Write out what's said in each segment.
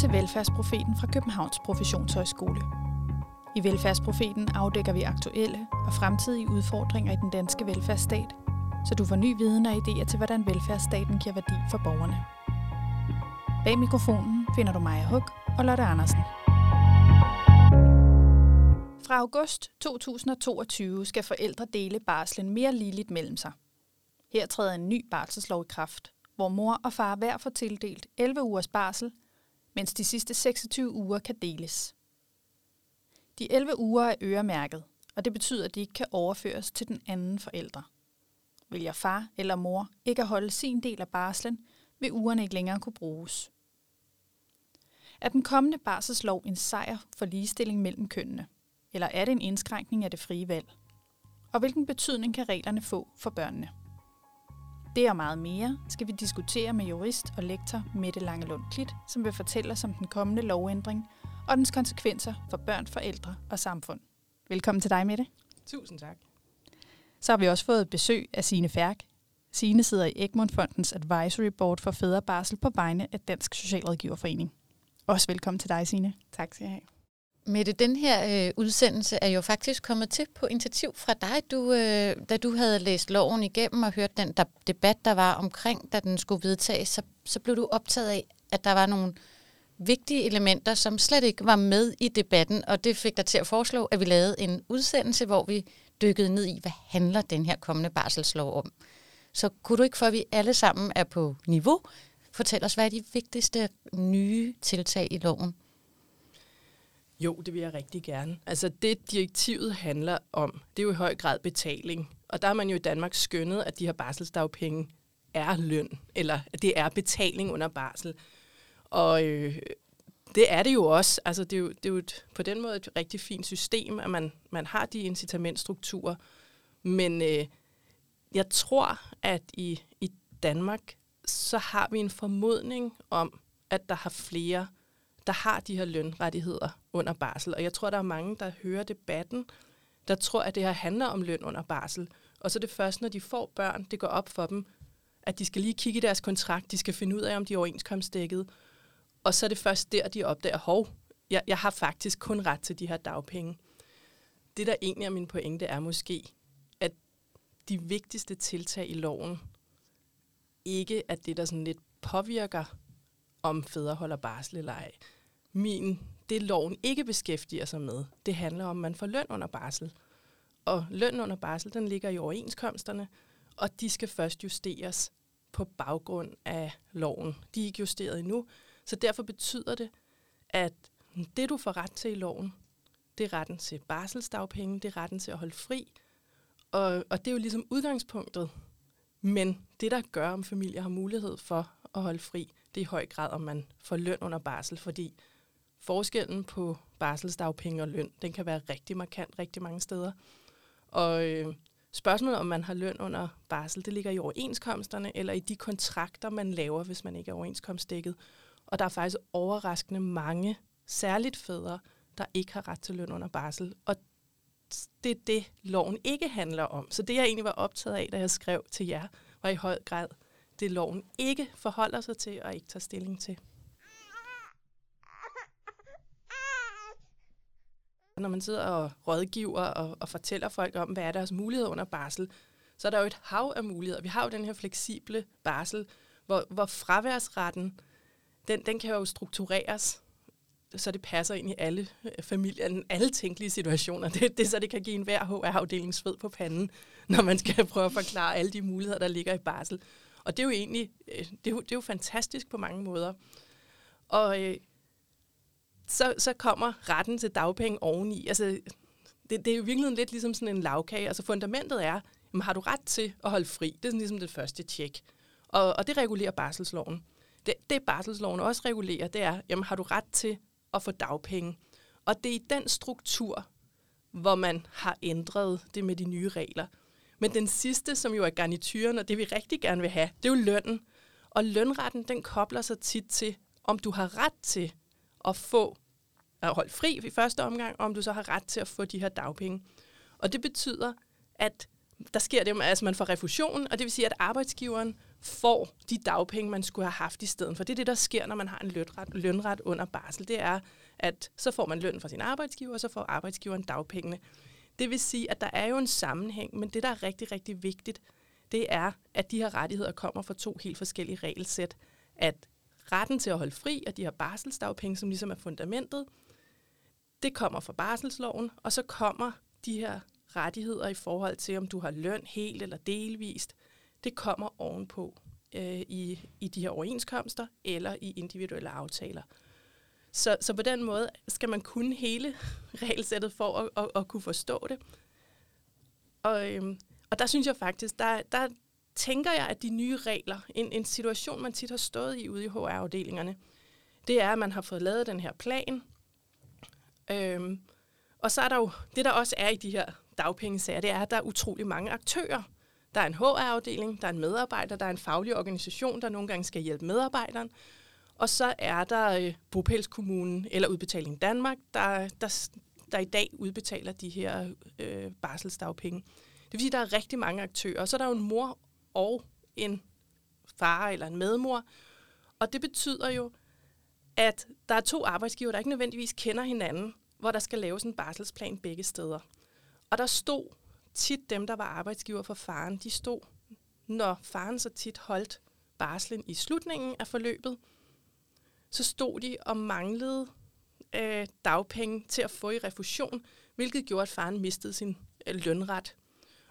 til Velfærdsprofeten fra Københavns Professionshøjskole. I Velfærdsprofeten afdækker vi aktuelle og fremtidige udfordringer i den danske velfærdsstat, så du får ny viden og idéer til, hvordan velfærdsstaten giver værdi for borgerne. Bag mikrofonen finder du Maja Huk og Lotte Andersen. Fra august 2022 skal forældre dele barslen mere ligeligt mellem sig. Her træder en ny barselslov i kraft, hvor mor og far hver får tildelt 11 ugers barsel, mens de sidste 26 uger kan deles. De 11 uger er øremærket, og det betyder, at de ikke kan overføres til den anden forælder. Vælger far eller mor ikke at holde sin del af barslen, vil ugerne ikke længere kunne bruges. Er den kommende barselslov en sejr for ligestilling mellem kønnene? Eller er det en indskrænkning af det frie valg? Og hvilken betydning kan reglerne få for børnene? Det og meget mere skal vi diskutere med jurist og lektor Mette Langelund Klit, som vil fortælle os om den kommende lovændring og dens konsekvenser for børn, forældre og samfund. Velkommen til dig, Mette. Tusind tak. Så har vi også fået besøg af Sine Færk. Sine sidder i Egmont Fondens Advisory Board for Fædrebarsel på vegne af Dansk Socialrådgiverforening. Også velkommen til dig, Sine. Tak skal jeg have. Mette, den her øh, udsendelse er jo faktisk kommet til på initiativ fra dig, du, øh, da du havde læst loven igennem og hørt den der debat, der var omkring, da den skulle vedtages, så, så blev du optaget af, at der var nogle vigtige elementer, som slet ikke var med i debatten, og det fik dig til at foreslå, at vi lavede en udsendelse, hvor vi dykkede ned i, hvad handler den her kommende barselslov om. Så kunne du ikke, for at vi alle sammen er på niveau, fortælle os, hvad er de vigtigste nye tiltag i loven? Jo, det vil jeg rigtig gerne. Altså det direktivet handler om, det er jo i høj grad betaling. Og der har man jo i Danmark skønnet, at de her barselsdagpenge er løn, eller at det er betaling under barsel. Og øh, det er det jo også. Altså det er jo, det er jo et, på den måde et rigtig fint system, at man, man har de incitamentstrukturer. Men øh, jeg tror, at i, i Danmark, så har vi en formodning om, at der har flere der har de her lønrettigheder under barsel. Og jeg tror, der er mange, der hører debatten, der tror, at det her handler om løn under barsel. Og så er det først, når de får børn, det går op for dem, at de skal lige kigge i deres kontrakt, de skal finde ud af, om de er overenskomstdækket. Og så er det først der, de opdager, hov, jeg, jeg har faktisk kun ret til de her dagpenge. Det, der egentlig er min pointe, er måske, at de vigtigste tiltag i loven ikke er det, der sådan lidt påvirker, om fædre holder barsel eller ej min, det loven ikke beskæftiger sig med, det handler om, at man får løn under barsel. Og løn under barsel, den ligger i overenskomsterne, og de skal først justeres på baggrund af loven. De er ikke justeret endnu, så derfor betyder det, at det du får ret til i loven, det er retten til barselsdagpenge, det er retten til at holde fri, og, og det er jo ligesom udgangspunktet. Men det, der gør, om familier har mulighed for at holde fri, det er i høj grad, om man får løn under barsel, fordi forskellen på barselsdagpenge og løn, den kan være rigtig markant rigtig mange steder. Og øh, spørgsmålet om man har løn under barsel, det ligger i overenskomsterne eller i de kontrakter, man laver, hvis man ikke er overenskomstdækket. Og der er faktisk overraskende mange, særligt fædre, der ikke har ret til løn under barsel. Og det er det, loven ikke handler om. Så det, jeg egentlig var optaget af, da jeg skrev til jer, var i høj grad det, loven ikke forholder sig til og ikke tager stilling til. Når man sidder og rådgiver og, og fortæller folk om, hvad er deres muligheder under barsel, så er der jo et hav af muligheder. Vi har jo den her fleksible barsel, hvor, hvor fraværsretten, den, den kan jo struktureres, så det passer ind i alle øh, familier, alle tænkelige situationer. Det, det så det kan give en hver HR-afdeling sved på panden, når man skal prøve at forklare alle de muligheder, der ligger i barsel. Og det er jo egentlig, øh, det er jo, det er jo fantastisk på mange måder. Og øh, så, så kommer retten til dagpenge oveni. Altså, det, det er jo virkelig lidt ligesom sådan en lavkage. Altså fundamentet er, jamen, har du ret til at holde fri? Det er sådan ligesom det første tjek. Og, og det regulerer barselsloven. Det, det barselsloven også regulerer, det er, jamen, har du ret til at få dagpenge? Og det er i den struktur, hvor man har ændret det med de nye regler. Men den sidste, som jo er garnituren, og det vi rigtig gerne vil have, det er jo lønnen. Og lønretten, den kobler sig tit til, om du har ret til at få er holdt fri i første omgang, og om du så har ret til at få de her dagpenge. Og det betyder, at der sker det, at man får refusion, og det vil sige, at arbejdsgiveren får de dagpenge, man skulle have haft i stedet for. Det er det, der sker, når man har en lønret, lønret under barsel. Det er, at så får man løn fra sin arbejdsgiver, og så får arbejdsgiveren dagpengene. Det vil sige, at der er jo en sammenhæng, men det, der er rigtig, rigtig vigtigt, det er, at de her rettigheder kommer fra to helt forskellige regelsæt. At retten til at holde fri, og de her barselsdagpenge, som ligesom er fundamentet, det kommer fra barselsloven, og så kommer de her rettigheder i forhold til, om du har løn helt eller delvist, det kommer ovenpå øh, i, i de her overenskomster eller i individuelle aftaler. Så, så på den måde skal man kunne hele regelsættet for at, at, at kunne forstå det. Og, øhm, og der synes jeg faktisk, der, der tænker jeg, at de nye regler, en, en situation, man tit har stået i ude i HR-afdelingerne, det er, at man har fået lavet den her plan. Øhm, og så er der jo, det der også er i de her dagpengesager, det er, at der er utrolig mange aktører. Der er en HR-afdeling, der er en medarbejder, der er en faglig organisation, der nogle gange skal hjælpe medarbejderen. Og så er der øh, Bopælskommunen eller Udbetaling Danmark, der, der, der i dag udbetaler de her øh, barselsdagpenge. Det vil sige, at der er rigtig mange aktører. Og så er der jo en mor og en far eller en medmor. Og det betyder jo, at der er to arbejdsgiver, der ikke nødvendigvis kender hinanden, hvor der skal laves en barselsplan begge steder. Og der stod tit dem, der var arbejdsgiver for faren, de stod, når faren så tit holdt barslen i slutningen af forløbet, så stod de og manglede øh, dagpenge til at få i refusion, hvilket gjorde, at faren mistede sin øh, lønret.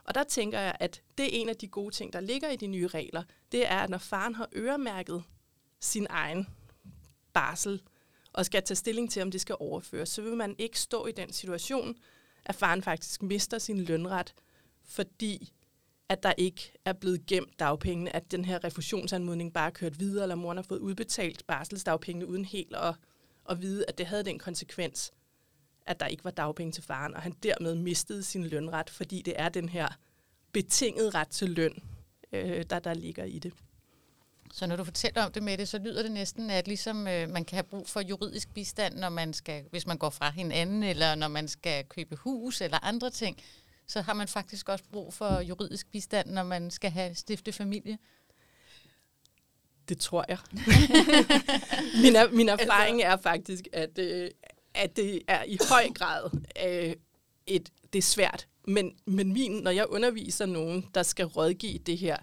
Og der tænker jeg, at det er en af de gode ting, der ligger i de nye regler. Det er, at når faren har øremærket sin egen barsel, og skal tage stilling til, om det skal overføres, så vil man ikke stå i den situation, at faren faktisk mister sin lønret, fordi at der ikke er blevet gemt dagpengene, at den her refusionsanmodning bare er kørt videre, eller moren har fået udbetalt barselsdagpengene uden helt at, at vide, at det havde den konsekvens, at der ikke var dagpenge til faren, og han dermed mistede sin lønret, fordi det er den her betinget ret til løn, øh, der, der ligger i det. Så når du fortæller om det med det, så lyder det næsten, at ligesom øh, man kan have brug for juridisk bistand, når man skal, hvis man går fra hinanden, eller når man skal købe hus eller andre ting, så har man faktisk også brug for juridisk bistand, når man skal have stifte familie. Det tror jeg. min, er, min erfaring er faktisk, at, øh, at det er i høj grad øh, et, det er svært. Men, men min, når jeg underviser nogen, der skal rådgive det her,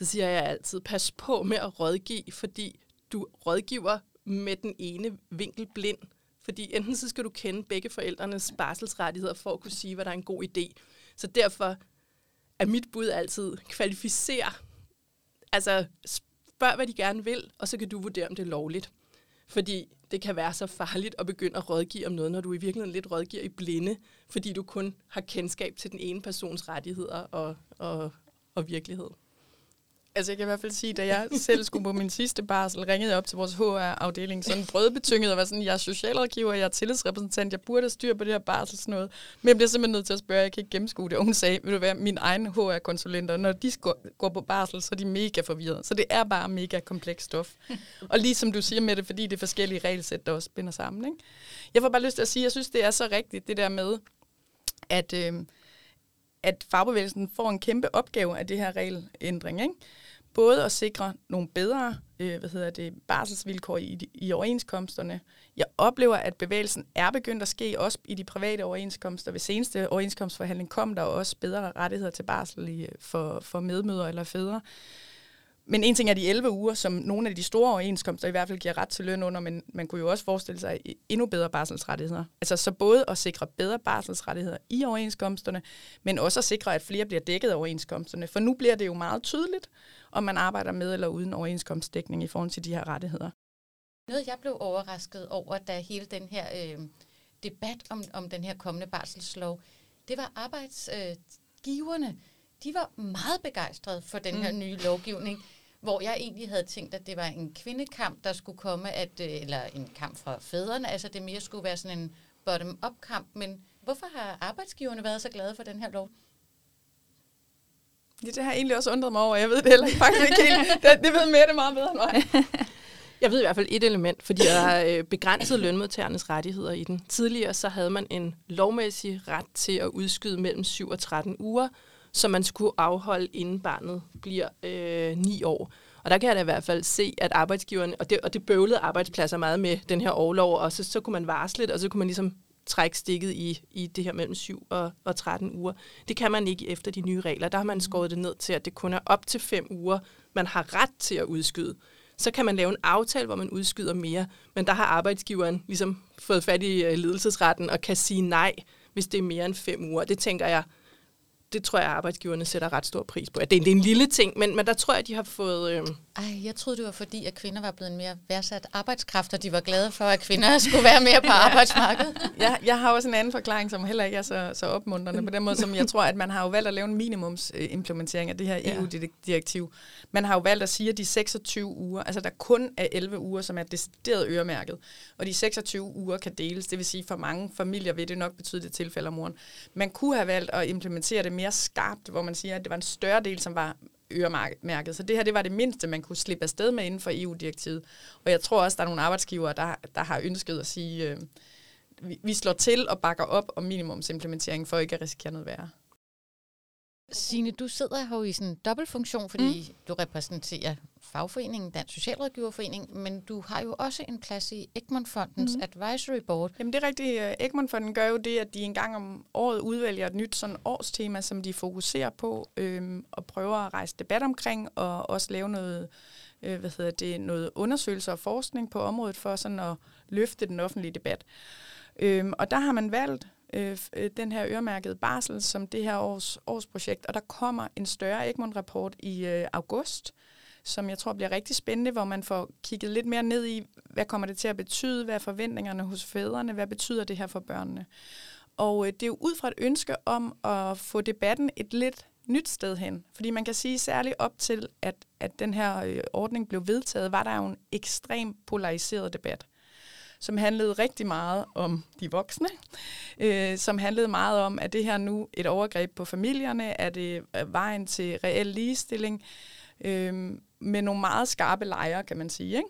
så siger jeg altid, pas på med at rådgive, fordi du rådgiver med den ene vinkel blind. Fordi enten så skal du kende begge forældrenes barselsrettigheder for at kunne sige, hvad der er en god idé. Så derfor er mit bud altid, kvalificer. Altså, spørg, hvad de gerne vil, og så kan du vurdere, om det er lovligt. Fordi det kan være så farligt at begynde at rådgive om noget, når du i virkeligheden lidt rådgiver i blinde, fordi du kun har kendskab til den ene persons rettigheder og, og, og virkelighed. Altså jeg kan i hvert fald sige, da jeg selv skulle på min sidste barsel, ringede jeg op til vores HR-afdeling, sådan brødbetynget og var sådan, jeg er socialrådgiver, jeg er tillidsrepræsentant, jeg burde have styr på det her barsel sådan noget. Men jeg bliver simpelthen nødt til at spørge, jeg kan ikke gennemskue det. Og hun sagde, vil du være min egen HR-konsulenter, når de går på barsel, så er de mega forvirret. Så det er bare mega komplekst stof. og lige som du siger med det, fordi det er forskellige regelsæt, der også binder sammen. Ikke? Jeg får bare lyst til at sige, jeg synes, det er så rigtigt, det der med, at... Øh, at fagbevægelsen får en kæmpe opgave af det her regelændring. Ikke? Både at sikre nogle bedre øh, hvad hedder det, barselsvilkår i, i overenskomsterne. Jeg oplever, at bevægelsen er begyndt at ske også i de private overenskomster. Ved seneste overenskomstforhandling kom der også bedre rettigheder til barsel i, øh, for, for medmødre eller fædre. Men en ting er de 11 uger, som nogle af de store overenskomster i hvert fald giver ret til løn under, men man kunne jo også forestille sig endnu bedre barselsrettigheder. Altså så både at sikre bedre barselsrettigheder i overenskomsterne, men også at sikre, at flere bliver dækket af overenskomsterne. For nu bliver det jo meget tydeligt, om man arbejder med eller uden overenskomstdækning i forhold til de her rettigheder. Noget, jeg blev overrasket over, da hele den her øh, debat om, om den her kommende barselslov, det var arbejdsgiverne. Øh, de var meget begejstrede for den her mm. nye lovgivning hvor jeg egentlig havde tænkt, at det var en kvindekamp, der skulle komme, at, øh, eller en kamp fra fædrene, altså det mere skulle være sådan en bottom-up-kamp, men hvorfor har arbejdsgiverne været så glade for den her lov? Ja, det har jeg egentlig også undret mig over, jeg ved det heller ikke faktisk ikke helt. Det, det ved Mette meget bedre end mig. Jeg ved i hvert fald et element, fordi der er øh, begrænset lønmodtagernes rettigheder i den. Tidligere så havde man en lovmæssig ret til at udskyde mellem 7 og 13 uger som man skulle afholde, inden barnet bliver øh, 9 år. Og der kan jeg da i hvert fald se, at arbejdsgiverne, og det, og det bøvlede arbejdspladser meget med den her overlov, og så, så kunne man varsle og så kunne man ligesom trække stikket i, i det her mellem 7 og, og 13 uger. Det kan man ikke efter de nye regler. Der har man skåret det ned til, at det kun er op til 5 uger, man har ret til at udskyde. Så kan man lave en aftale, hvor man udskyder mere, men der har arbejdsgiveren ligesom fået fat i øh, ledelsesretten og kan sige nej, hvis det er mere end 5 uger. Det tænker jeg, det tror jeg, arbejdsgiverne sætter ret stor pris på. Ja, det, er, det er en lille ting, men, men der tror jeg, de har fået... Øh... Ej, jeg troede, det var fordi, at kvinder var blevet en mere værdsat arbejdskraft, og de var glade for, at kvinder skulle være mere på arbejdsmarkedet. jeg, jeg har også en anden forklaring, som heller ikke er så, så opmuntrende på den måde, som jeg tror, at man har jo valgt at lave en minimumsimplementering af det her EU-direktiv. Man har jo valgt at sige, at de 26 uger, altså der kun er 11 uger, som er decideret øremærket, og de 26 uger kan deles. Det vil sige, for mange familier vil det nok betyde, det tilfælde moren. Man kunne have valgt at implementere det mere skarpt, hvor man siger, at det var en større del, som var øremærket. Så det her, det var det mindste, man kunne slippe afsted med inden for EU-direktivet. Og jeg tror også, der er nogle arbejdsgivere, der, der har ønsket at sige, øh, vi, vi slår til og bakker op om minimumsimplementering, for ikke at risikere noget værre. Signe, du sidder her jo i sådan en dobbeltfunktion, fordi mm. du repræsenterer fagforeningen, Dansk Socialrådgiverforening, men du har jo også en plads i Egmont-fondens mm. advisory board. Jamen det er rigtigt. Egmont-fonden gør jo det, at de en gang om året udvælger et nyt sådan årstema, som de fokuserer på øhm, og prøver at rejse debat omkring, og også lave noget, øh, hvad hedder det, noget undersøgelser og forskning på området for sådan at løfte den offentlige debat. Øhm, og der har man valgt Øh, øh, den her øremærkede barsel som det her års, årsprojekt, og der kommer en større Egmont-rapport i øh, august, som jeg tror bliver rigtig spændende, hvor man får kigget lidt mere ned i, hvad kommer det til at betyde, hvad er forventningerne hos fædrene, hvad betyder det her for børnene. Og øh, det er jo ud fra et ønske om at få debatten et lidt nyt sted hen. Fordi man kan sige særligt op til, at, at den her øh, ordning blev vedtaget, var der jo en ekstrem polariseret debat som handlede rigtig meget om de voksne, øh, som handlede meget om, at det her nu et overgreb på familierne, er det vejen til reel ligestilling, øh, med nogle meget skarpe lejre, kan man sige. Ikke?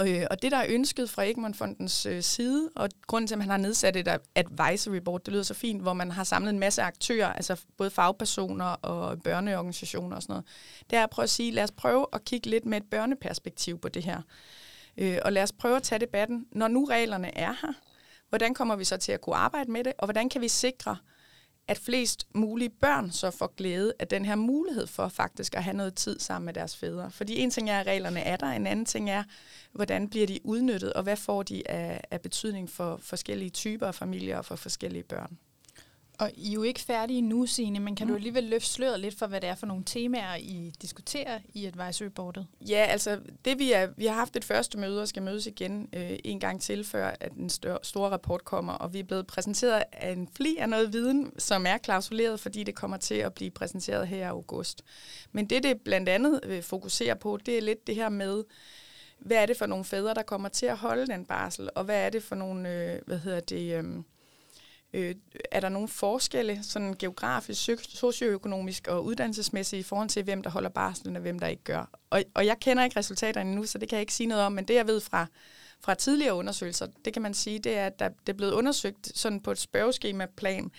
Øh, og det, der er ønsket fra Egmont-fondens øh, side, og grunden til, at man har nedsat et advisory board, det lyder så fint, hvor man har samlet en masse aktører, altså både fagpersoner og børneorganisationer og sådan noget, det er at prøve at sige, lad os prøve at kigge lidt med et børneperspektiv på det her. Øh, og lad os prøve at tage debatten, når nu reglerne er her, hvordan kommer vi så til at kunne arbejde med det, og hvordan kan vi sikre, at flest mulige børn så får glæde af den her mulighed for faktisk at have noget tid sammen med deres fædre. Fordi en ting er, at reglerne er der, en anden ting er, hvordan bliver de udnyttet, og hvad får de af, af betydning for forskellige typer af familier og for forskellige børn. Og I er jo ikke færdige nu, Signe, men kan mm. du alligevel løfte sløret lidt for, hvad det er for nogle temaer, I diskuterer i advisory boardet? Ja, altså det vi er, vi har haft et første møde og skal mødes igen øh, en gang til, før at den stør, store rapport kommer, og vi er blevet præsenteret af en fli af noget viden, som er klausuleret, fordi det kommer til at blive præsenteret her i august. Men det, det blandt andet øh, fokuserer på, det er lidt det her med, hvad er det for nogle fædre, der kommer til at holde den barsel, og hvad er det for nogle, øh, hvad hedder det... Øh, Øh, er der nogle forskelle, sådan geografisk, socioøkonomisk og uddannelsesmæssigt, i forhold til, hvem der holder barslen og hvem der ikke gør? Og, og jeg kender ikke resultaterne endnu, så det kan jeg ikke sige noget om, men det jeg ved fra, fra tidligere undersøgelser, det kan man sige, det er, at der, det er blevet undersøgt sådan på et spørgeskema-plan,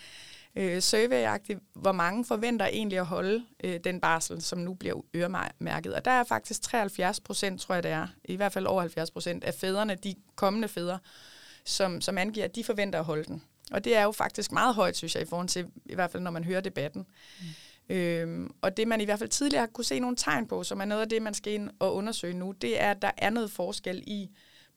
øh, surveyagtigt, hvor mange forventer egentlig at holde øh, den barsel, som nu bliver øremærket. Og der er faktisk 73 procent, tror jeg det er, i hvert fald over 70 procent af fædrene, de kommende fædre, som, som angiver, at de forventer at holde den. Og det er jo faktisk meget højt, synes jeg, i forhold til, i hvert fald når man hører debatten. Mm. Øhm, og det man i hvert fald tidligere har kunne se nogle tegn på, som er noget af det, man skal ind og undersøge nu, det er, at der er noget forskel i,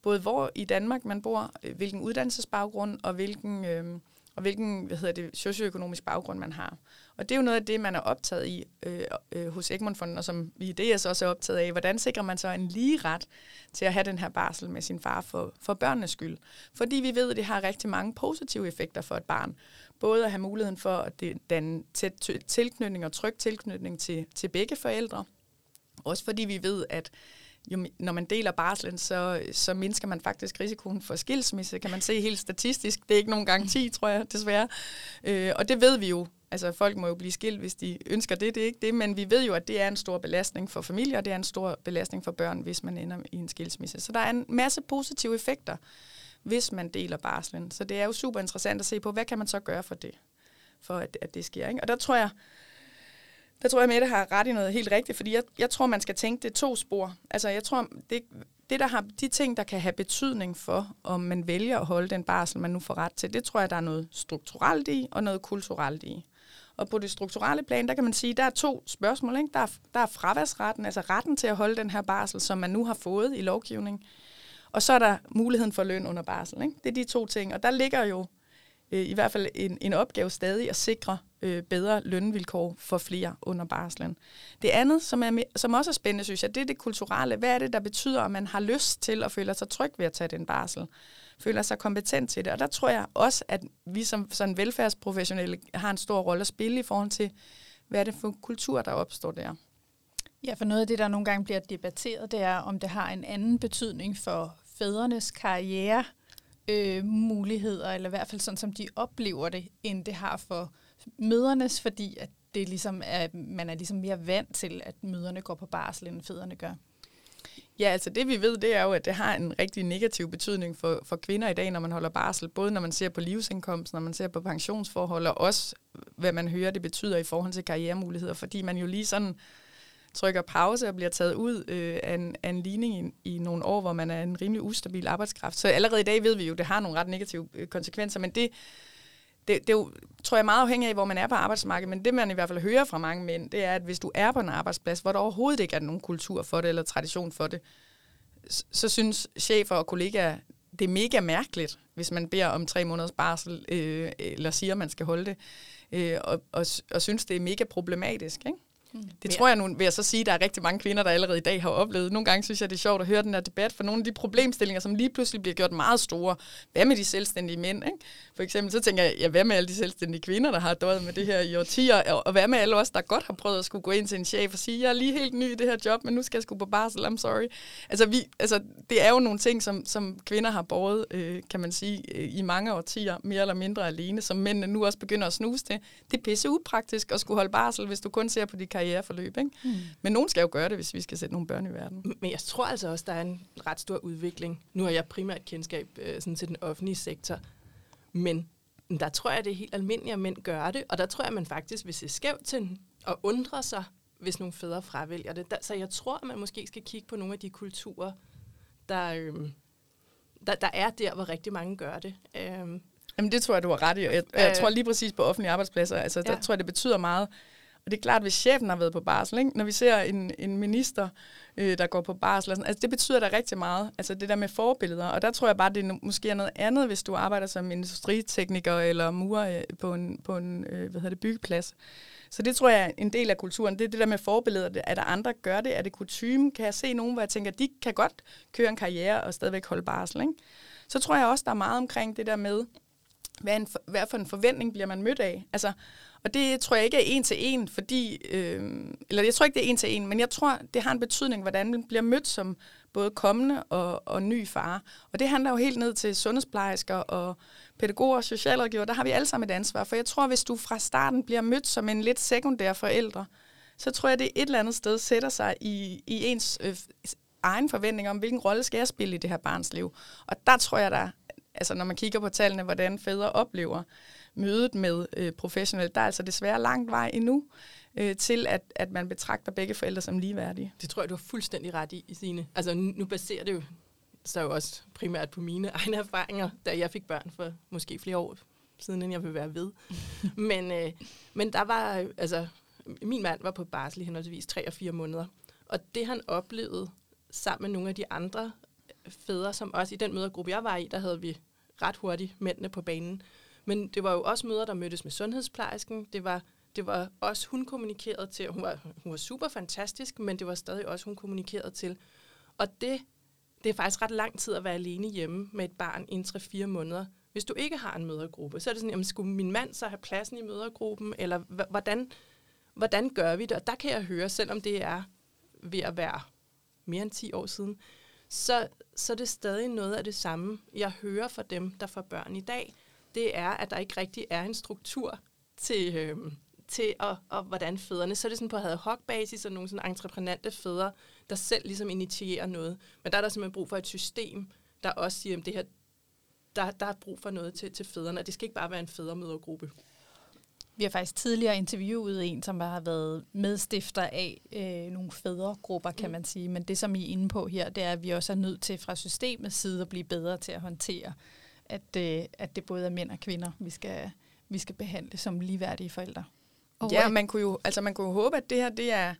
både hvor i Danmark man bor, øh, hvilken uddannelsesbaggrund og hvilken, øh, og hvilken hvad hedder det, socioøkonomisk baggrund man har. Og det er jo noget af det, man er optaget i øh, øh, hos Egmontfonden, og som vi i DS også er optaget af. Hvordan sikrer man så en lige ret til at have den her barsel med sin far for, for børnenes skyld? Fordi vi ved, at det har rigtig mange positive effekter for et barn. Både at have muligheden for at danne tæt tilknytning og tryg tilknytning til, til begge forældre. Også fordi vi ved, at jo, når man deler barslen, så, så mindsker man faktisk risikoen for skilsmisse, kan man se helt statistisk. Det er ikke nogen garanti, tror jeg, desværre. Øh, og det ved vi jo Altså folk må jo blive skilt, hvis de ønsker det, det er ikke det, men vi ved jo, at det er en stor belastning for familier, og det er en stor belastning for børn, hvis man ender i en skilsmisse. Så der er en masse positive effekter, hvis man deler barslen. Så det er jo super interessant at se på, hvad kan man så gøre for det, for at, at det sker. Ikke? Og der tror jeg, der tror jeg, Mette har ret i noget helt rigtigt, fordi jeg, jeg tror, man skal tænke, det to spor. Altså, jeg tror, det, det der har, de ting, der kan have betydning for, om man vælger at holde den barsel, man nu får ret til, det tror jeg, der er noget strukturelt i, og noget kulturelt i. Og på det strukturelle plan, der kan man sige, der er to spørgsmål. Ikke? Der, er, der er fraværsretten, altså retten til at holde den her barsel, som man nu har fået i lovgivning. Og så er der muligheden for løn under barsel. Ikke? Det er de to ting. Og der ligger jo øh, i hvert fald en, en opgave stadig at sikre øh, bedre lønvilkår for flere under barslen. Det andet, som, er, som også er spændende, synes jeg, det er det kulturelle. Hvad er det, der betyder, at man har lyst til at føle sig tryg ved at tage den barsel? Føler sig kompetent til det. Og der tror jeg også, at vi som sådan velfærdsprofessionelle har en stor rolle at spille i forhold til, hvad er det for kultur, der opstår der. Ja, for noget af det, der nogle gange bliver debatteret, det er, om det har en anden betydning for fædrenes karriere, øh, muligheder, eller i hvert fald sådan, som de oplever det, end det har for mødernes, fordi at det ligesom er, man er ligesom mere vant til, at møderne går på barsel, end fædrene gør. Ja, altså det vi ved, det er jo, at det har en rigtig negativ betydning for, for kvinder i dag, når man holder barsel. Både når man ser på livsindkomst, når man ser på pensionsforhold, og også hvad man hører, det betyder i forhold til karrieremuligheder. Fordi man jo lige sådan trykker pause og bliver taget ud øh, af, en, af en ligning i, i nogle år, hvor man er en rimelig ustabil arbejdskraft. Så allerede i dag ved vi jo, at det har nogle ret negative øh, konsekvenser, men det, det, det er jo, tror jeg, meget afhængigt af, hvor man er på arbejdsmarkedet, men det man i hvert fald hører fra mange mænd, det er, at hvis du er på en arbejdsplads, hvor der overhovedet ikke er nogen kultur for det, eller tradition for det, så synes chefer og kollegaer, det er mega mærkeligt, hvis man beder om tre måneders barsel, øh, eller siger, at man skal holde det, øh, og, og, og synes, det er mega problematisk. Ikke? Mm. Det tror jeg nu, vil jeg så sige, der er rigtig mange kvinder, der allerede i dag har oplevet. Nogle gange synes jeg, det er sjovt at høre den her debat, for nogle af de problemstillinger, som lige pludselig bliver gjort meget store. Hvad med de selvstændige mænd? Ikke? For eksempel så tænker jeg, ja, hvad med alle de selvstændige kvinder, der har døjet med det her i årtier? Og hvad med alle os, der godt har prøvet at skulle gå ind til en chef og sige, jeg er lige helt ny i det her job, men nu skal jeg skulle på barsel, I'm sorry. Altså, vi, altså det er jo nogle ting, som, som kvinder har båret, øh, kan man sige, øh, i mange årtier, mere eller mindre alene, som mændene nu også begynder at snuse til. Det er pisse upraktisk at skulle holde barsel, hvis du kun ser på de karriereforløb. Ikke? Mm. Men nogen skal jo gøre det, hvis vi skal sætte nogle børn i verden. Men jeg tror altså også, der er en ret stor udvikling. Nu har jeg primært kendskab øh, sådan til den offentlige sektor, men der tror jeg, det er helt almindeligt, at mænd gør det, og der tror jeg, man faktisk vil se skævt til at undre sig, hvis nogle fædre fravælger det. Så jeg tror, at man måske skal kigge på nogle af de kulturer, der, øhm, der, der er der, hvor rigtig mange gør det. Øhm, Jamen det tror jeg, du har ret i. Jeg, jeg øh, tror lige præcis på offentlige arbejdspladser, altså ja. der tror jeg, det betyder meget, og det er klart, hvis chefen har været på barsel, ikke? når vi ser en, en minister, øh, der går på barsel, sådan, altså det betyder da rigtig meget, altså det der med forbilleder. Og der tror jeg bare, det er måske er noget andet, hvis du arbejder som industritekniker eller murer øh, på en, på en øh, hvad hedder det, byggeplads. Så det tror jeg er en del af kulturen. Det er det der med forbilleder. Er der andre, der gør det? Er det kutume? Kan jeg se nogen, hvor jeg tænker, de kan godt køre en karriere og stadigvæk holde barsel? Ikke? Så tror jeg også, der er meget omkring det der med, hvad, en, hvad for en forventning bliver man mødt af? Altså, og det tror jeg ikke er en til en, fordi, øh, eller jeg tror ikke, det er en til en, men jeg tror, det har en betydning, hvordan man bliver mødt som både kommende og, og ny far. Og det handler jo helt ned til sundhedsplejersker og pædagoger og socialrådgiver. Der har vi alle sammen et ansvar, for jeg tror, hvis du fra starten bliver mødt som en lidt sekundær forælder, så tror jeg, det et eller andet sted sætter sig i, i ens øh, egen forventning om, hvilken rolle skal jeg spille i det her barns liv. Og der tror jeg, der, altså når man kigger på tallene, hvordan fædre oplever mødet med øh, professionelle, der er altså desværre langt vej endnu øh, til, at, at man betragter begge forældre som ligeværdige. Det tror jeg, du har fuldstændig ret i, Signe. Altså nu, baserer det jo så jo også primært på mine egne erfaringer, da jeg fik børn for måske flere år siden, end jeg vil være ved. men, øh, men der var, altså, min mand var på barsel i henholdsvis tre og fire måneder, og det han oplevede sammen med nogle af de andre fædre, som også i den mødergruppe, jeg var i, der havde vi ret hurtigt mændene på banen, men det var jo også møder, der mødtes med sundhedsplejersken. Det var, det var også, hun kommunikerede til. Hun var, hun var super fantastisk, men det var stadig også, hun kommunikerede til. Og det, det er faktisk ret lang tid at være alene hjemme med et barn i 3-4 måneder. Hvis du ikke har en mødergruppe, så er det sådan, jamen, skulle min mand så have pladsen i mødergruppen, eller hvordan, hvordan gør vi det? Og der kan jeg høre, selvom det er ved at være mere end 10 år siden, så, så er det stadig noget af det samme, jeg hører fra dem, der får børn i dag det er, at der ikke rigtig er en struktur til, øh, til og, og hvordan fædrene, så er det sådan på ad hoc basis og nogle sådan entreprenante fædre, der selv ligesom initierer noget. Men der er der simpelthen brug for et system, der også siger, at det her, der, der er brug for noget til, til fædrene, og det skal ikke bare være en fædremødergruppe. Vi har faktisk tidligere interviewet en, som har været medstifter af øh, nogle fædregrupper, kan mm. man sige. Men det, som I er inde på her, det er, at vi også er nødt til fra systemets side at blive bedre til at håndtere, at, øh, at det både er mænd og kvinder, vi skal, vi skal behandle som ligeværdige forældre. Ja, man kunne jo, altså man kunne jo håbe, at det her det er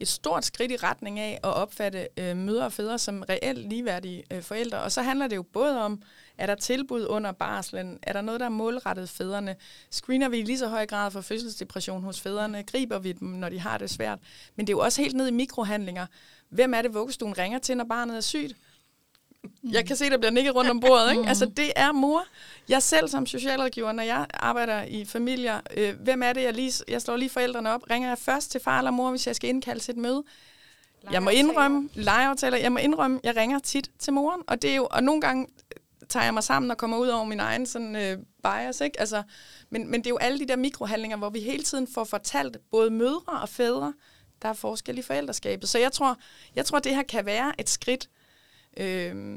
et stort skridt i retning af at opfatte øh, mødre og fædre som reelt ligeværdige øh, forældre. Og så handler det jo både om, er der tilbud under barslen? Er der noget, der er målrettet fædrene? Screener vi i lige så høj grad for fødselsdepression hos fædrene? Griber vi dem, når de har det svært? Men det er jo også helt ned i mikrohandlinger. Hvem er det, vuggestuen ringer til, når barnet er sygt? Jeg kan se, der bliver nikket rundt om bordet. Ikke? Altså, det er mor. Jeg selv som socialrådgiver, når jeg arbejder i familier, øh, hvem er det, jeg lige... Jeg slår lige forældrene op. Ringer jeg først til far eller mor, hvis jeg skal indkalde til et møde? Jeg må indrømme, legeaftaler, jeg må indrømme, jeg ringer tit til moren, og det er jo, og nogle gange tager jeg mig sammen og kommer ud over min egen sådan, øh, bias, ikke? Altså, men, men det er jo alle de der mikrohandlinger, hvor vi hele tiden får fortalt, både mødre og fædre, der er forskel i forældreskabet. Så jeg tror, jeg tror, det her kan være et skridt, øh,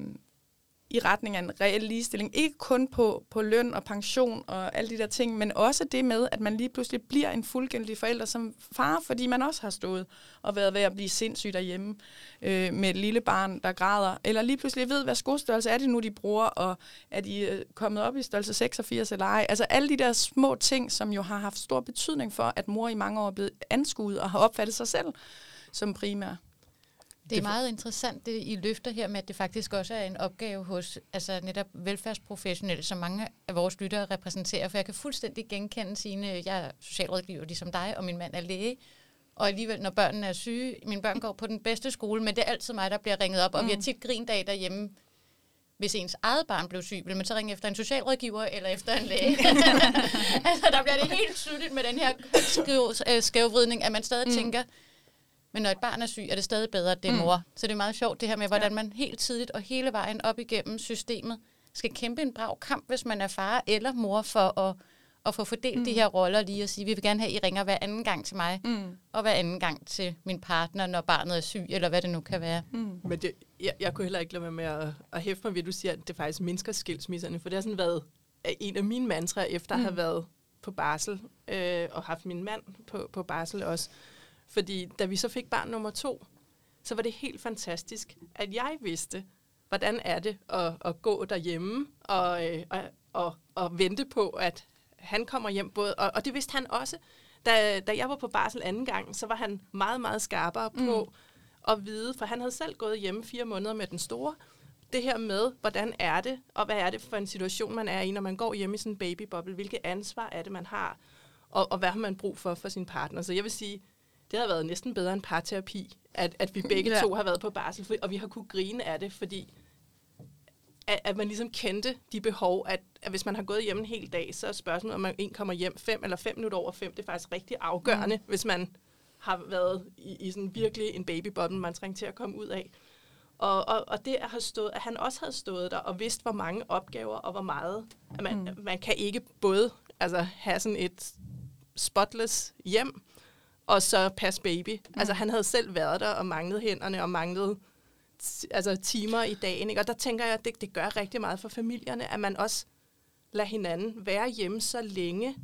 i retning af en reel ligestilling. Ikke kun på, på løn og pension og alle de der ting, men også det med, at man lige pludselig bliver en fuldgyldig forælder som far, fordi man også har stået og været ved at blive sindssyg derhjemme øh, med et lille barn, der græder. Eller lige pludselig ved, hvad skostørrelse er det nu, de bruger, og er de øh, kommet op i størrelse 86 eller ej. Altså alle de der små ting, som jo har haft stor betydning for, at mor i mange år er blevet anskuet og har opfattet sig selv som primær. Det er meget interessant, det I løfter her med, at det faktisk også er en opgave hos altså netop velfærdsprofessionelle, som mange af vores lyttere repræsenterer. For jeg kan fuldstændig genkende sine, jeg er socialrådgiver ligesom dig, og min mand er læge. Og alligevel, når børnene er syge, mine børn går på den bedste skole, men det er altid mig, der bliver ringet op. Og mm. vi har tit grindag derhjemme, hvis ens eget barn blev syg, vil man så ringe efter en socialrådgiver eller efter en læge? altså, der bliver det helt tydeligt med den her øh, skævvridning, at man stadig mm. tænker, men når et barn er syg, er det stadig bedre, at det er mm. mor. Så det er meget sjovt det her med, hvordan man helt tidligt og hele vejen op igennem systemet skal kæmpe en brav kamp, hvis man er far eller mor, for at, at få fordelt mm. de her roller lige og sige, vi vil gerne have, at I ringer hver anden gang til mig, mm. og hver anden gang til min partner, når barnet er syg, eller hvad det nu kan være. Mm. Men det, jeg, jeg kunne heller ikke lade være med at, at hæfte mig ved, at du siger, at det faktisk mindsker skilsmisserne, for det har sådan været en af mine mantraer, efter mm. at have mm. været på barsel, øh, og haft min mand på, på barsel også, fordi da vi så fik barn nummer to, så var det helt fantastisk, at jeg vidste, hvordan er det at, at gå derhjemme og, øh, og, og, og vente på, at han kommer hjem. Både, og, og det vidste han også. Da, da jeg var på barsel anden gang, så var han meget, meget skarpere på mm. at vide, for han havde selv gået hjemme fire måneder med den store, det her med, hvordan er det, og hvad er det for en situation, man er i, når man går hjem i sådan en babyboble, hvilket ansvar er det, man har, og, og hvad har man brug for for sin partner. Så jeg vil sige, det har været næsten bedre end parterapi, at, at vi begge ja. to har været på barsel, og vi har kunne grine af det, fordi at, at man ligesom kendte de behov, at, at hvis man har gået hjem en hel dag, så er spørgsmålet, om man en kommer hjem fem eller fem minutter over fem, det er faktisk rigtig afgørende, mm. hvis man har været i, i sådan virkelig en babybobble, man trænger til at komme ud af. Og, og, og det at, have stået, at han også havde stået der og vidst, hvor mange opgaver og hvor meget, at man, mm. man kan ikke både altså, have sådan et spotless hjem, og så passe baby. Mm. Altså han havde selv været der og manglet hænderne og manglet altså, timer i dagen. Ikke? Og der tænker jeg, at det, det gør rigtig meget for familierne, at man også lader hinanden være hjemme så længe,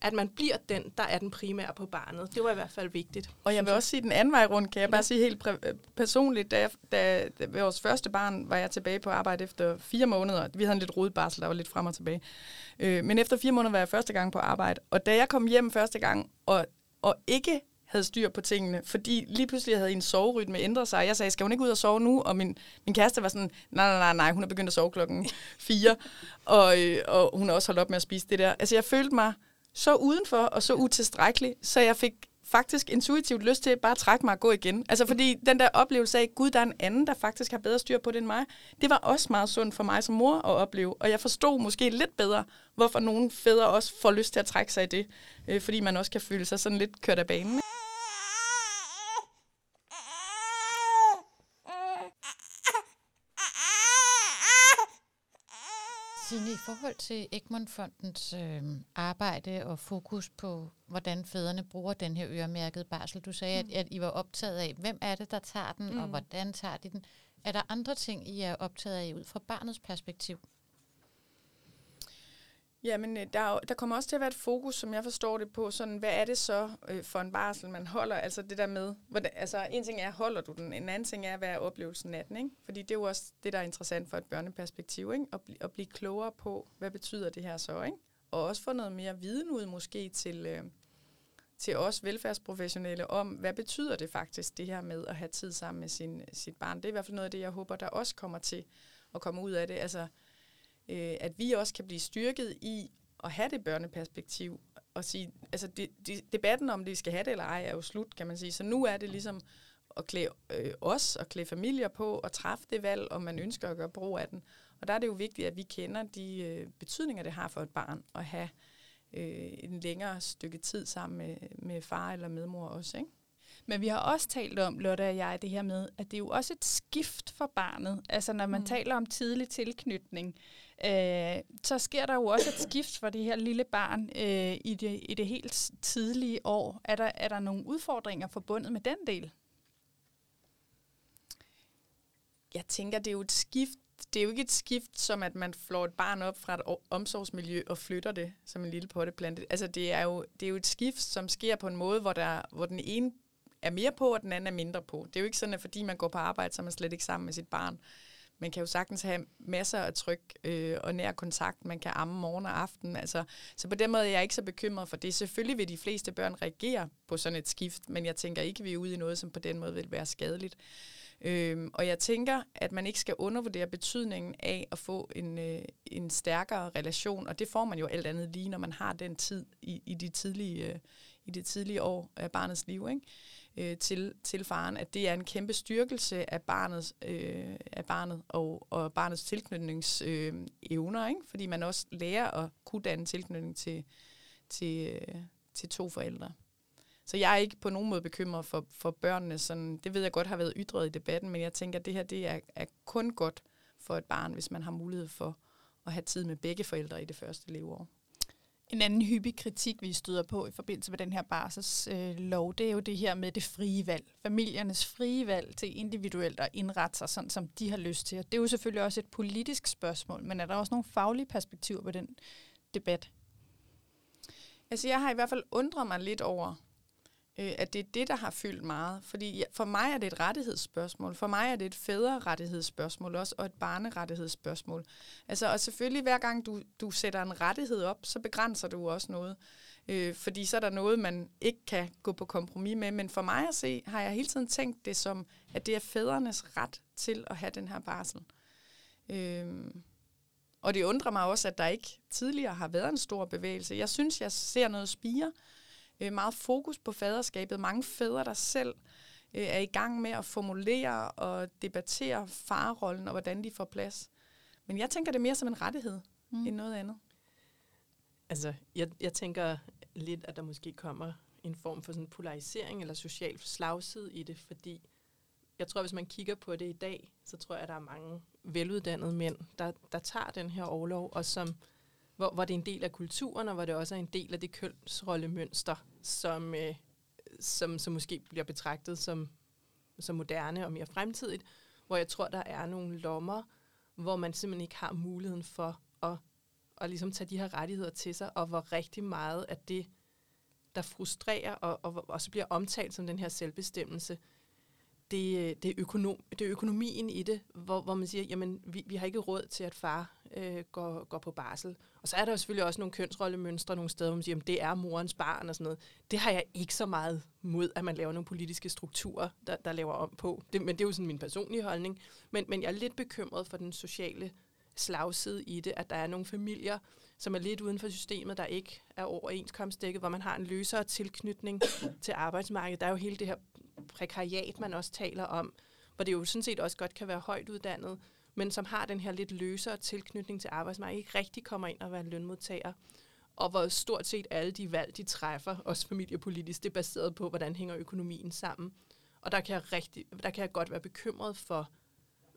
at man bliver den, der er den primære på barnet. Det var i hvert fald vigtigt. Og jeg vil også sige den anden vej rundt, kan jeg bare sige helt personligt. Da, jeg, da, da vores første barn var jeg tilbage på arbejde efter fire måneder. Vi havde en lidt rodet barsel, der var lidt frem og tilbage. Øh, men efter fire måneder var jeg første gang på arbejde. Og da jeg kom hjem første gang, og, og ikke havde styr på tingene, fordi lige pludselig havde en soverytme ændret sig. Jeg sagde, skal hun ikke ud og sove nu? Og min, min kæreste var sådan, nej, nej, nej, nej, hun er begyndt at sove klokken 4, og, øh, og hun har også holdt op med at spise det der. Altså jeg følte mig så udenfor og så utilstrækkelig, så jeg fik faktisk intuitivt lyst til bare at trække mig og gå igen. Altså fordi den der oplevelse af, gud, der er en anden, der faktisk har bedre styr på det end mig, det var også meget sundt for mig som mor at opleve. Og jeg forstod måske lidt bedre, hvorfor nogle fædre også får lyst til at trække sig i det. Øh, fordi man også kan føle sig sådan lidt kørt af banen. Signe, i forhold til Egmont-fondens øh, arbejde og fokus på, hvordan fædrene bruger den her øremærkede barsel, du sagde, mm. at, at I var optaget af, hvem er det, der tager den, mm. og hvordan tager de den. Er der andre ting, I er optaget af ud fra barnets perspektiv? Ja, men øh, der, er der kommer også til at være et fokus, som jeg forstår det på, sådan, hvad er det så øh, for en barsel, man holder? Altså det der med, hvordan, altså en ting er, holder du den, en anden ting er, hvad er oplevelsen af den, ikke? Fordi det er jo også det, der er interessant for et børneperspektiv, ikke? At, bl- at blive klogere på, hvad betyder det her så, ikke? Og også få noget mere viden ud måske til, øh, til os velfærdsprofessionelle om, hvad betyder det faktisk, det her med at have tid sammen med sin, sit barn. Det er i hvert fald noget af det, jeg håber, der også kommer til at komme ud af det. Altså, øh, at vi også kan blive styrket i at have det børneperspektiv. Og sige, altså det, det, debatten om, det skal have det eller ej, er jo slut, kan man sige. Så nu er det ligesom at klæde øh, os og klæde familier på og træffe det valg, om man ønsker at gøre brug af den. Og der er det jo vigtigt, at vi kender de øh, betydninger, det har for et barn at have øh, en længere stykke tid sammen med, med far eller medmor også, ikke? Men vi har også talt om, Lotte og jeg, det her med, at det er jo også et skift for barnet. Altså når man mm. taler om tidlig tilknytning, øh, så sker der jo også et skift for det her lille barn øh, i, det, i det helt tidlige år. Er der, er der nogle udfordringer forbundet med den del? Jeg tænker, det er jo et skift. Det er jo ikke et skift, som at man flår et barn op fra et omsorgsmiljø og flytter det som en lille potteplante. Altså, det er jo, det er jo et skift, som sker på en måde, hvor, der, hvor den ene er mere på, og den anden er mindre på. Det er jo ikke sådan, at fordi man går på arbejde, så er man slet ikke sammen med sit barn. Man kan jo sagtens have masser af tryk øh, og nær kontakt. Man kan amme morgen og aften. Altså, så på den måde er jeg ikke så bekymret for det. Selvfølgelig vil de fleste børn reagere på sådan et skift, men jeg tænker ikke, at vi er ude i noget, som på den måde vil være skadeligt. Øhm, og jeg tænker, at man ikke skal undervurdere betydningen af at få en, øh, en stærkere relation, og det får man jo alt andet lige, når man har den tid i, i, de, tidlige, øh, i de tidlige år af barnets liv, ikke? Øh, til, til faren, at det er en kæmpe styrkelse af barnets, øh, af barnet og, og barnets tilknytningsevner, øh, evner, ikke? fordi man også lærer at kunne danne tilknytning til, til, øh, til to forældre. Så jeg er ikke på nogen måde bekymret for, for børnene. Sådan, det ved jeg godt har været ytret i debatten, men jeg tænker, at det her det er, er kun godt for et barn, hvis man har mulighed for at have tid med begge forældre i det første leveår. En anden hyppig kritik, vi støder på i forbindelse med den her barselslov, øh, det er jo det her med det frie valg. Familiernes frie valg til individuelt at indrette sig sådan, som de har lyst til. Og det er jo selvfølgelig også et politisk spørgsmål, men er der også nogle faglige perspektiver på den debat? Altså jeg har i hvert fald undret mig lidt over, øh, at det er det, der har fyldt meget. Fordi ja, for mig er det et rettighedsspørgsmål. For mig er det et fædrerettighedsspørgsmål også, og et barnerettighedsspørgsmål. Altså, og selvfølgelig hver gang du, du sætter en rettighed op, så begrænser du også noget. Øh, fordi så er der noget, man ikke kan gå på kompromis med. Men for mig at se, har jeg hele tiden tænkt det som, at det er fædrenes ret til at have den her barsel. Øh, og det undrer mig også, at der ikke tidligere har været en stor bevægelse. Jeg synes, jeg ser noget spire. Øh, meget fokus på faderskabet. Mange fædre, der selv øh, er i gang med at formulere og debattere farrollen og hvordan de får plads. Men jeg tænker det mere som en rettighed mm. end noget andet. Altså, jeg, jeg tænker lidt, at der måske kommer en form for sådan polarisering eller social slagside i det, fordi jeg tror, hvis man kigger på det i dag, så tror jeg, at der er mange veluddannede mænd, der, der tager den her overlov, og som, hvor, hvor det er en del af kulturen, og hvor det også er en del af det kønsrollemønster, som, øh, som, som måske bliver betragtet som, som moderne og mere fremtidigt, hvor jeg tror, der er nogle lommer, hvor man simpelthen ikke har muligheden for at, at ligesom tage de her rettigheder til sig, og hvor rigtig meget af det, der frustrerer og, og, og så bliver omtalt som den her selvbestemmelse, det, øh, det, er økonom, det er økonomien i det, hvor, hvor man siger, jamen vi, vi har ikke råd til, at far øh, går, går på barsel. Og så er der jo selvfølgelig også nogle kønsrollemønstre nogle steder, hvor man siger, at det er morens barn og sådan noget. Det har jeg ikke så meget mod, at man laver nogle politiske strukturer, der, der laver om på. Det, men det er jo sådan min personlige holdning. Men, men jeg er lidt bekymret for den sociale slagside i det, at der er nogle familier, som er lidt uden for systemet, der ikke er overenskomstdækket, hvor man har en løsere tilknytning til arbejdsmarkedet. Der er jo hele det her prekariat, man også taler om, hvor det jo sådan set også godt kan være højt uddannet, men som har den her lidt løsere tilknytning til arbejdsmarkedet, ikke rigtig kommer ind og være lønmodtager. Og hvor stort set alle de valg, de træffer, også familiepolitisk, det er baseret på, hvordan hænger økonomien sammen. Og der kan jeg, rigtig, der kan jeg godt være bekymret for,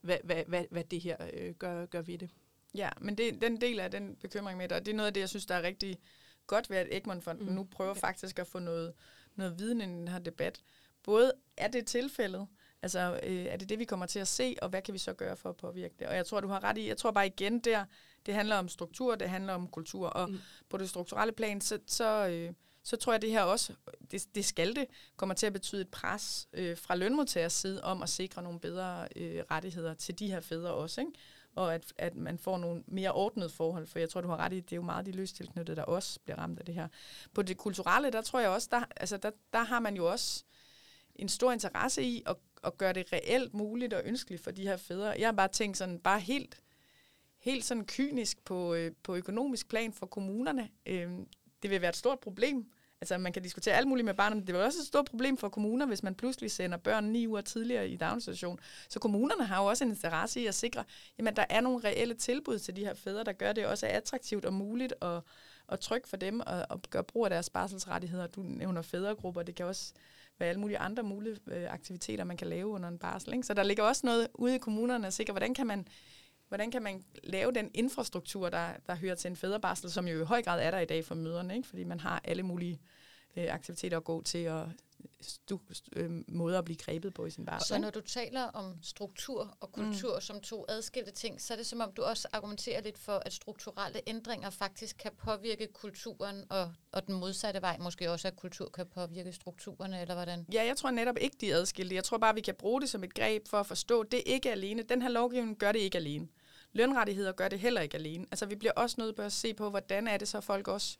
hvad, hvad, hvad, hvad det her øh, gør, gør ved det. Ja, men det, den del af den bekymring med dig, det er noget af det, jeg synes, der er rigtig godt ved, at Egmont-fonden mm. nu prøver okay. faktisk at få noget, noget viden i den her debat. Både er det tilfældet, Altså, øh, er det det, vi kommer til at se, og hvad kan vi så gøre for at påvirke det? Og jeg tror, du har ret i, jeg tror bare igen der, det handler om struktur, det handler om kultur, og mm. på det strukturelle plan, så, så, øh, så tror jeg, det her også, det, det skal det, kommer til at betyde et pres øh, fra lønmodtagers side om at sikre nogle bedre øh, rettigheder til de her fædre også, ikke? og at, at man får nogle mere ordnede forhold, for jeg tror, du har ret i, det er jo meget de løst tilknyttede, der også bliver ramt af det her. På det kulturelle, der tror jeg også, der, altså der, der har man jo også en stor interesse i at, at gøre det reelt muligt og ønskeligt for de her fædre. Jeg har bare tænkt sådan, bare helt, helt sådan kynisk på, øh, på økonomisk plan for kommunerne. Øh, det vil være et stort problem, Altså, man kan diskutere alt muligt med barnet, men det vil også et stort problem for kommuner, hvis man pludselig sender børn ni uger tidligere i daginstitution. Så kommunerne har jo også en interesse i at sikre, at der er nogle reelle tilbud til de her fædre, der gør det også attraktivt og muligt og, og trygt for dem at, at gøre brug af deres barselsrettigheder. Du nævner fædregrupper, det kan også hvad alle mulige andre mulige øh, aktiviteter, man kan lave under en barsel. Ikke? Så der ligger også noget ude i kommunerne at sikre, hvordan kan man hvordan kan man lave den infrastruktur, der, der hører til en fædrebarsel, som jo i høj grad er der i dag for møderne, ikke? fordi man har alle mulige øh, aktiviteter at gå til og stu, øh, måder at blive grebet på i sin barsel. Så når du taler om struktur og kultur mm. som to adskilte ting, så er det som om du også argumenterer lidt for, at strukturelle ændringer faktisk kan påvirke kulturen, og, og den modsatte vej måske også, at kultur kan påvirke strukturerne, eller hvordan? Ja, jeg tror netop ikke, de er adskilte. Jeg tror bare, vi kan bruge det som et greb for at forstå, at det ikke er alene. Den her lovgivning gør det ikke alene. Lønrettigheder gør det heller ikke alene. Altså, vi bliver også nødt til at se på, hvordan er det så, folk også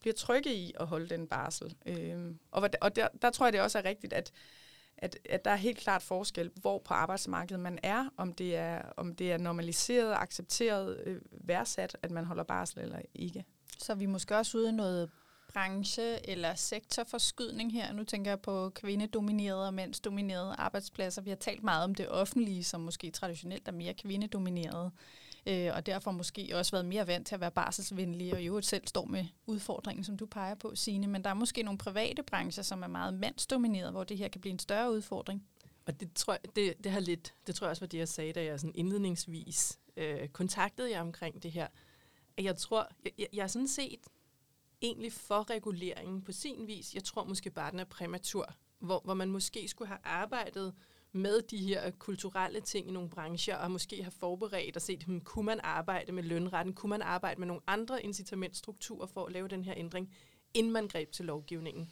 bliver trygge i at holde den barsel. Øhm, og og der, der tror jeg, det også er rigtigt, at, at, at der er helt klart forskel, hvor på arbejdsmarkedet man er, om det er, om det er normaliseret, accepteret, øh, værdsat, at man holder barsel eller ikke. Så vi måske også ude i noget branche- eller sektorforskydning her. Nu tænker jeg på kvindedominerede og mandsdominerede arbejdspladser. Vi har talt meget om det offentlige, som måske traditionelt er mere kvindedomineret, øh, og derfor måske også været mere vant til at være barselsvenlige, og jo selv står med udfordringen, som du peger på, Signe. Men der er måske nogle private brancher, som er meget mandsdomineret, hvor det her kan blive en større udfordring. Og det tror jeg, det, det har lidt, det tror jeg også var det, jeg sagde, da jeg sådan indledningsvis øh, kontaktede jer omkring det her. At Jeg tror, jeg, jeg, jeg er sådan set egentlig for reguleringen på sin vis. Jeg tror måske bare, den er præmatur, hvor, hvor man måske skulle have arbejdet med de her kulturelle ting i nogle brancher, og måske har forberedt og set, hmm, kunne man arbejde med lønretten, kunne man arbejde med nogle andre incitamentstrukturer for at lave den her ændring, inden man greb til lovgivningen.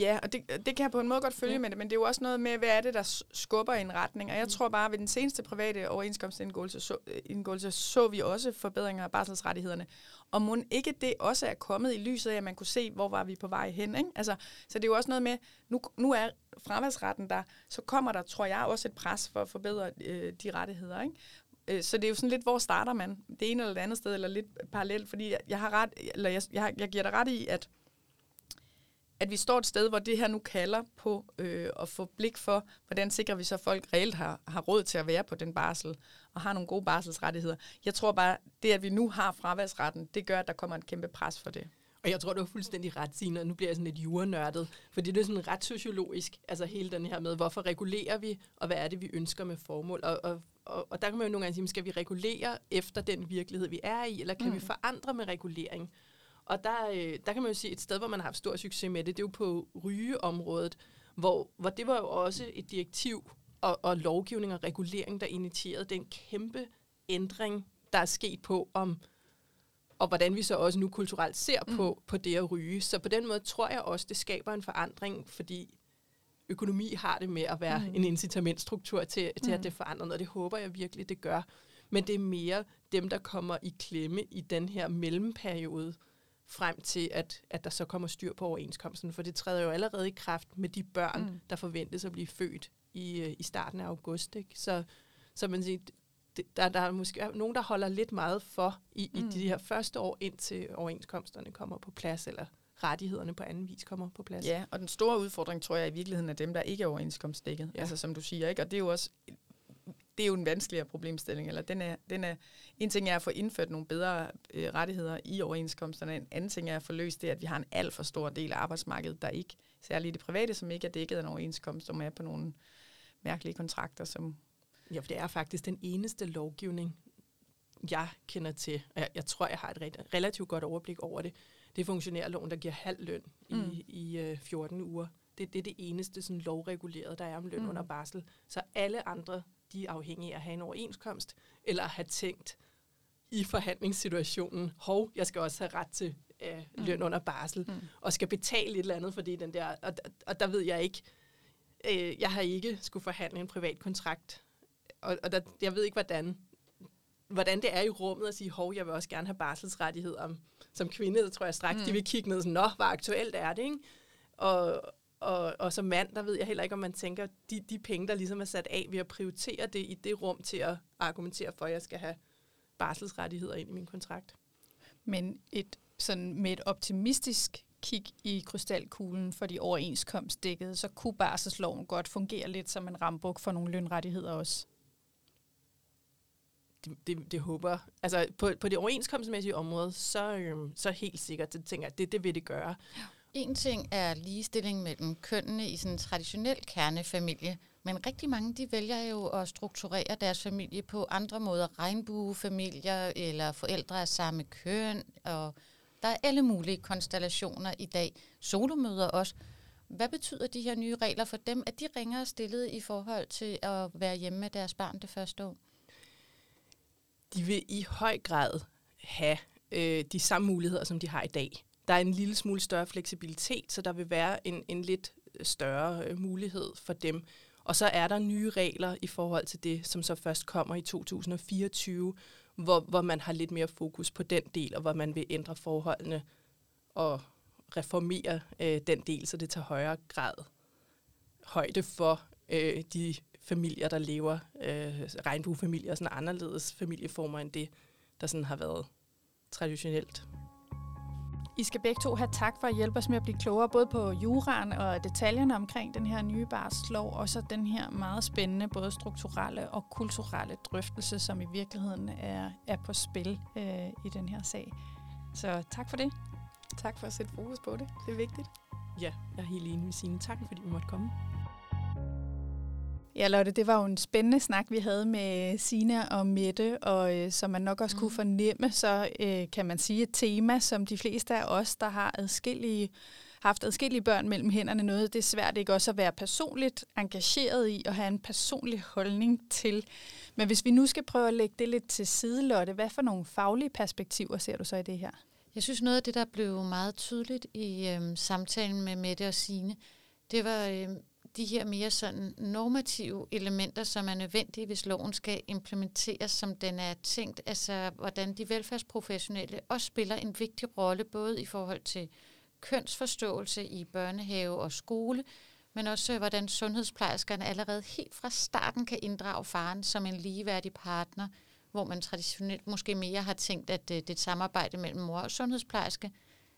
Ja, og det, det kan jeg på en måde godt følge ja. med det, men det er jo også noget med, hvad er det, der skubber i en retning. Og jeg mm. tror bare, at ved den seneste private overenskomstindgåelse så, indgåelse, så vi også forbedringer af barselsrettighederne. Og må ikke det også er kommet i lyset af, at man kunne se, hvor var vi på vej hen. Ikke? Altså, så det er jo også noget med, nu, nu er fraværsretten der, så kommer der, tror jeg, også et pres for at forbedre øh, de rettigheder. Ikke? Øh, så det er jo sådan lidt, hvor starter man? Det ene eller det andet sted, eller lidt parallelt, fordi jeg, jeg har ret, eller jeg, jeg, jeg giver dig ret i, at at vi står et sted, hvor det her nu kalder på øh, at få blik for, hvordan sikrer vi så, at folk reelt har, har råd til at være på den barsel, og har nogle gode barselsrettigheder. Jeg tror bare, det at vi nu har fraværsretten, det gør, at der kommer en kæmpe pres for det. Og jeg tror, du har fuldstændig ret, Signe, og nu bliver jeg sådan lidt jurenørdet, for det er sådan ret sociologisk, altså hele den her med, hvorfor regulerer vi, og hvad er det, vi ønsker med formål. Og, og, og, og der kan man jo nogle gange sige, skal vi regulere efter den virkelighed, vi er i, eller kan mm. vi forandre med regulering? Og der, øh, der kan man jo sige, et sted, hvor man har haft stor succes med det, det er jo på rygeområdet, hvor, hvor det var jo også et direktiv og, og lovgivning og regulering, der initierede den kæmpe ændring, der er sket på, om og hvordan vi så også nu kulturelt ser på, mm. på det at ryge. Så på den måde tror jeg også, det skaber en forandring, fordi økonomi har det med at være mm. en incitamentstruktur til, til mm. at det forandrer noget, og det håber jeg virkelig, det gør. Men det er mere dem, der kommer i klemme i den her mellemperiode, frem til, at, at der så kommer styr på overenskomsten. For det træder jo allerede i kraft med de børn, mm. der forventes at blive født i, øh, i starten af august. Ikke? Så, så man siger, det, der, der er måske nogen, der holder lidt meget for i, mm. i de her første år, indtil overenskomsterne kommer på plads, eller rettighederne på anden vis kommer på plads. Ja, og den store udfordring, tror jeg i virkeligheden, er dem, der ikke er overenskomstdækket. Ja. Altså som du siger, ikke? Og det er jo også det er jo en vanskeligere problemstilling. Eller den er, den er, en ting er at få indført nogle bedre øh, rettigheder i overenskomsterne. En anden ting er at få løst det, at vi har en alt for stor del af arbejdsmarkedet, der ikke, særligt det private, som ikke er dækket af en overenskomst, som er på nogle mærkelige kontrakter. Som ja, for det er faktisk den eneste lovgivning, jeg kender til. Jeg, jeg tror, jeg har et relativt godt overblik over det. Det er funktionærloven, der giver halv løn mm. i, i øh, 14 uger Det, det er det eneste sådan, lovregulerede, der er om løn mm. under barsel. Så alle andre, de er afhængige af at have en overenskomst, eller have tænkt i forhandlingssituationen, hov, jeg skal også have ret til øh, løn under barsel, Mm. og skal betale et eller andet, fordi den der, og, og der ved jeg ikke, øh, jeg har ikke skulle forhandle en privat kontrakt, og, og der, jeg ved ikke, hvordan, hvordan det er i rummet at sige, hov, jeg vil også gerne have barselsrettigheder som kvinde, tror jeg straks, mm. de vil kigge ned sådan, nå, hvor aktuelt er det, ikke? Og, og, og som mand, der ved jeg heller ikke, om man tænker, de, de penge, der ligesom er sat af ved at prioritere det i det rum til at argumentere for, at jeg skal have barselsrettigheder ind i min kontrakt. Men et, sådan med et optimistisk kig i krystalkuglen for de overenskomstdækkede, så kunne barselsloven godt fungere lidt som en rambuk for nogle lønrettigheder også. det, det, det håber Altså på, på det overenskomstmæssige område, så, øhm, så helt sikkert, det tænker jeg, det, det vil det gøre. En ting er ligestilling mellem kønnene i sådan en traditionel kernefamilie, men rigtig mange de vælger jo at strukturere deres familie på andre måder. Regnbuefamilier eller forældre af samme køn, og der er alle mulige konstellationer i dag. Solomøder også. Hvad betyder de her nye regler for dem? at de ringere stillet i forhold til at være hjemme med deres barn det første år? De vil i høj grad have øh, de samme muligheder, som de har i dag. Der er en lille smule større fleksibilitet, så der vil være en, en lidt øh, større øh, mulighed for dem. Og så er der nye regler i forhold til det, som så først kommer i 2024, hvor, hvor man har lidt mere fokus på den del, og hvor man vil ændre forholdene og reformere øh, den del, så det tager højere grad højde for øh, de familier, der lever, øh, regnbuefamilier, og sådan anderledes familieformer end det, der sådan har været traditionelt. I skal begge to have tak for at hjælpe os med at blive klogere, både på juraen og detaljerne omkring den her nye barslov, og så den her meget spændende, både strukturelle og kulturelle drøftelse, som i virkeligheden er, er på spil øh, i den her sag. Så tak for det. Tak for at sætte fokus på det. Det er vigtigt. Ja, jeg er helt enig med Signe. Tak, fordi vi måtte komme. Ja, Lotte, det var jo en spændende snak, vi havde med Sina og Mette, og øh, som man nok også mm. kunne fornemme, så øh, kan man sige et tema, som de fleste af os, der har adskillige, haft adskillige børn mellem hænderne, noget det er svært ikke også at være personligt engageret i og have en personlig holdning til. Men hvis vi nu skal prøve at lægge det lidt til side, Lotte, hvad for nogle faglige perspektiver ser du så i det her? Jeg synes noget af det, der blev meget tydeligt i øhm, samtalen med Mette og Signe, det var øhm, de her mere sådan normative elementer, som er nødvendige, hvis loven skal implementeres, som den er tænkt. Altså, hvordan de velfærdsprofessionelle også spiller en vigtig rolle, både i forhold til kønsforståelse i børnehave og skole, men også hvordan sundhedsplejerskerne allerede helt fra starten kan inddrage faren som en ligeværdig partner, hvor man traditionelt måske mere har tænkt, at øh, det er et samarbejde mellem mor og sundhedsplejerske.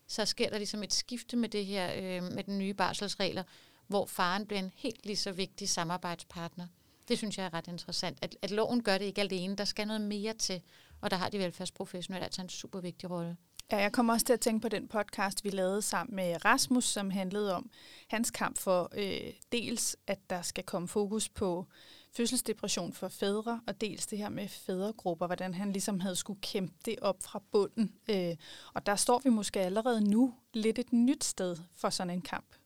Så sker der ligesom et skifte med det her, øh, med den nye barselsregler, hvor faren bliver en helt lige så vigtig samarbejdspartner. Det synes jeg er ret interessant, at, at loven gør det ikke alene. Der skal noget mere til, og der har de velfærdsprofessionelle altså en super vigtig rolle. Ja, jeg kommer også til at tænke på den podcast, vi lavede sammen med Rasmus, som handlede om hans kamp for øh, dels, at der skal komme fokus på fødselsdepression for fædre, og dels det her med fædregrupper, hvordan han ligesom havde skulle kæmpe det op fra bunden. Øh, og der står vi måske allerede nu lidt et nyt sted for sådan en kamp.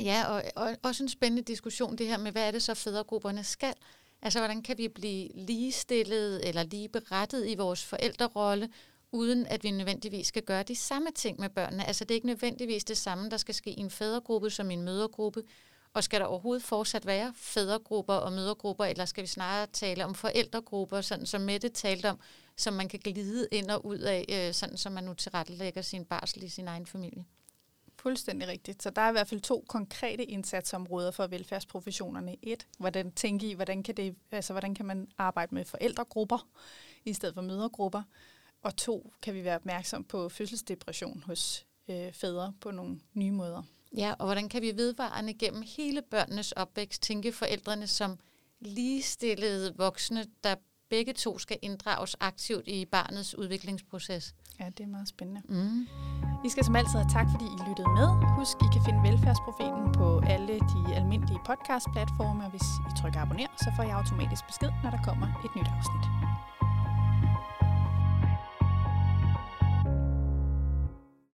Ja, og, og også en spændende diskussion, det her med, hvad er det så fædregrupperne skal? Altså, hvordan kan vi blive ligestillet eller lige berettet i vores forældrerolle, uden at vi nødvendigvis skal gøre de samme ting med børnene. Altså det er ikke nødvendigvis det samme, der skal ske i en fædregruppe som i en mødergruppe. Og skal der overhovedet fortsat være fædregrupper og mødergrupper, eller skal vi snarere tale om forældregrupper, sådan som Mette talte om, som man kan glide ind og ud af, øh, sådan som man nu tilrettelægger sin barsel i sin egen familie? Fuldstændig rigtigt. Så der er i hvert fald to konkrete indsatsområder for velfærdsprofessionerne. Et, hvordan tænke i, hvordan kan, det, altså, hvordan kan man arbejde med forældregrupper i stedet for mødergrupper. Og to, kan vi være opmærksom på fødselsdepression hos øh, fædre på nogle nye måder. Ja, og hvordan kan vi vedvarende gennem hele børnenes opvækst tænke forældrene som ligestillede voksne, der begge to skal inddrages aktivt i barnets udviklingsproces? Ja, det er meget spændende. Mm. I skal som altid have tak, fordi I lyttede med. Husk, I kan finde Velfærdsprofeten på alle de almindelige podcast-platforme, og hvis I trykker abonner, så får I automatisk besked, når der kommer et nyt afsnit.